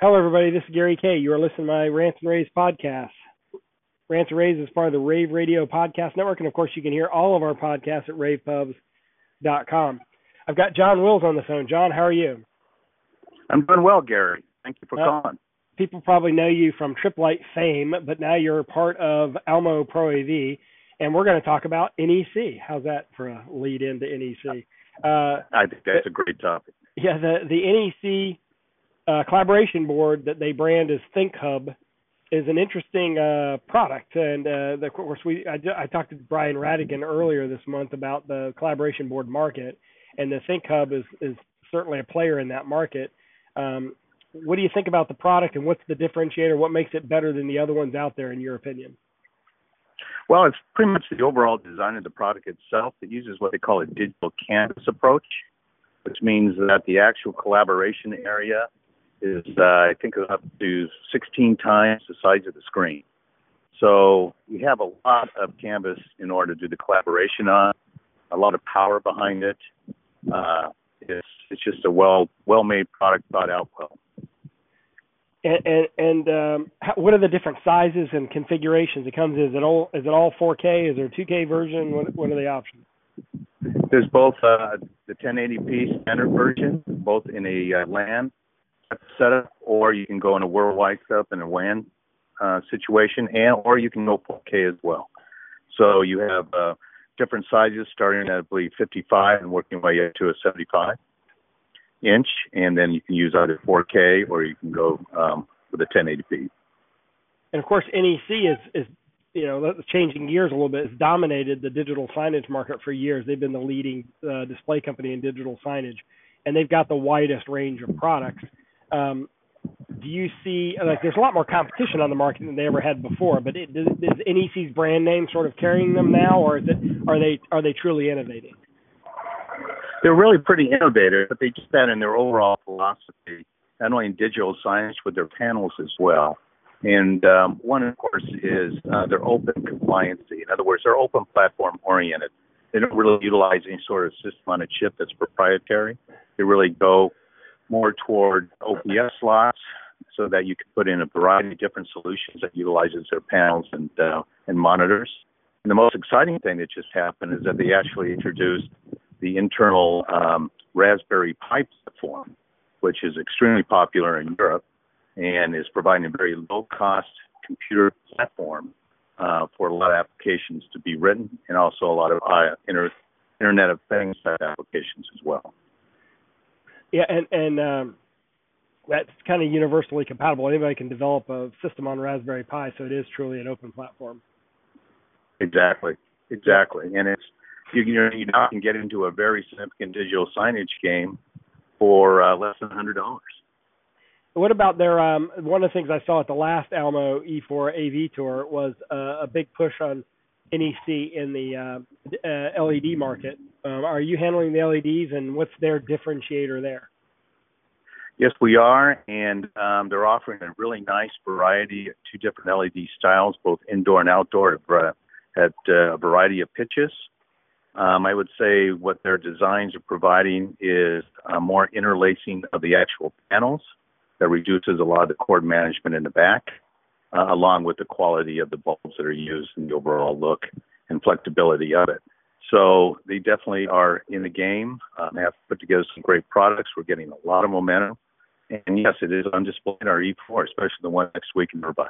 Hello, everybody. This is Gary Kayye. You are listening to my Rants and Raves podcast. Rants and Raves is part of the Rave Radio Podcast Network, and of course, you can hear all of our podcasts at ravepubs.com. I've got John Wills on the phone. John, how are you? I'm doing well, Gary. Thank you for Uh, calling. People probably know you from Tripp Lite fame, but now you're part of Almo Pro AV, and we're going to talk about NEC. How's that for a lead into NEC? Uh, I think that's a great topic. yeah, the the NEC uh, collaboration board that they brand as ThinkHub is an interesting uh, product, and uh, the, of course we I, I talked to Brian Radigan earlier this month about the collaboration board market, and the ThinkHub is is certainly a player in that market. Um, what do you think about the product, and what's the differentiator? What makes it better than the other ones out there, in your opinion? Well, it's pretty much the overall design of the product itself. It uses what they call a digital canvas approach, which means that the actual collaboration area is, uh, I think, up to 16 times the size of the screen. So we have a lot of canvas in order to do the collaboration on, a lot of power behind it. Uh, it's it's just a well well made product, thought out well. And and, and um, how, what are the different sizes and configurations it comes? in? Is it all is it all 4K? Is there a 2K version? What what are the options? There's both uh, the 1080p standard version, both in a uh, LAN setup, or you can go in a worldwide setup in a WAN uh, situation, and or you can go 4K as well. So you have uh, different sizes, starting at I believe 55 and working way up to a 75 inch, and then you can use either 4K or you can go um, with a 1080p. And of course, NEC is is you know changing gears a little bit. Has dominated the digital signage market for years. They've been the leading uh, display company in digital signage, and they've got the widest range of products. Um, do you see like there's a lot more competition on the market than they ever had before? But does, is NEC's brand name sort of carrying them now, or is it are they are they truly innovating? They're really pretty innovative, but they do that in their overall philosophy, not only in digital signage, but their panels as well. And um, one, of course, is uh, their open compliancy. In other words, they're open platform oriented. They don't really utilize any sort of system on a chip that's proprietary. They really go more toward OPS slots so that you can put in a variety of different solutions that utilizes their panels and uh, and monitors. And the most exciting thing that just happened is that they actually introduced the internal um, Raspberry Pi platform, which is extremely popular in Europe and is providing a very low cost computer platform uh, for a lot of applications to be written and also a lot of uh, inter- Internet of Things type applications as well. Yeah, and and um, that's kind of universally compatible. Anybody can develop a system on Raspberry Pi, so it is truly an open platform. Exactly, exactly, and it's you you, know, you now can get into a very significant digital signage game for uh, less than a hundred dollars. What about their um one of the things I saw at the last Almo E4 AV tour was uh, a big push on NEC in the uh, uh, LED market. Um, are you handling the LEDs and what's their differentiator there? Yes, we are, and um, they're offering a really nice variety of two different LED styles, both indoor and outdoor, at, uh, a variety of pitches. Um, I would say what their designs are providing is uh, more interlacing of the actual panels that reduces a lot of the cord management in the back, uh, along with the quality of the bulbs that are used and the overall look and flexibility of it. So they definitely are in the game. Um, they have put together some great products. We're getting a lot of momentum. And yes, it is on display in our E4, especially the one next week in Irvine.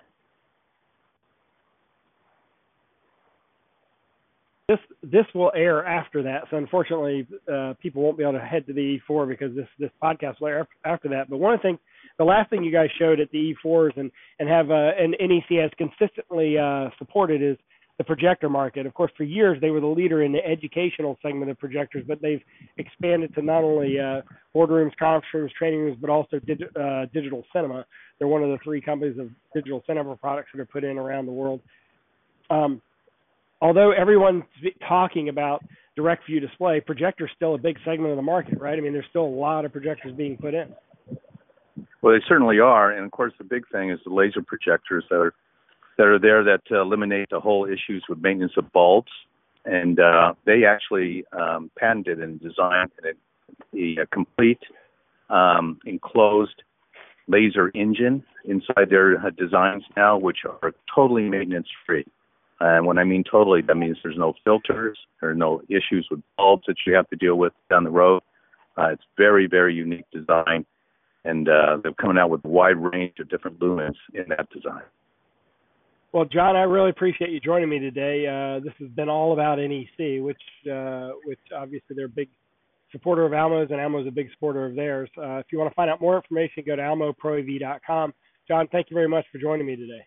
This this will air after that, so unfortunately, uh, people won't be able to head to the E4 because this this podcast will air after that. But one of the things, the last thing you guys showed at the E4s and and have uh, and NEC has consistently uh, supported is the projector market. Of course, for years they were the leader in the educational segment of projectors, but they've expanded to not only uh, boardrooms, conference rooms, training rooms, but also uh, digital cinema. They're one of the three companies of digital cinema products that are put in around the world. Um, although everyone's talking about direct view display, projectors still a big segment of the market, right? I mean, there's still a lot of projectors being put in. Well, they certainly are, and of course, the big thing is the laser projectors that are that are there that uh, eliminate the whole issues with maintenance of bulbs, and uh, they actually um, patented and designed a, a complete um, enclosed laser engine inside their uh, designs now, which are totally maintenance free. And when I mean totally, that means there's no filters, there are no issues with bulbs that you have to deal with down the road. Uh, it's very, very unique design, and uh, they're coming out with a wide range of different lumens in that design. Well, John, I really appreciate you joining me today. Uh, this has been all about NEC, which, uh, which obviously they're a big supporter of Almo's, and Almo's a big supporter of theirs. Uh, if you want to find out more information, go to almoproav.com. John, thank you very much for joining me today.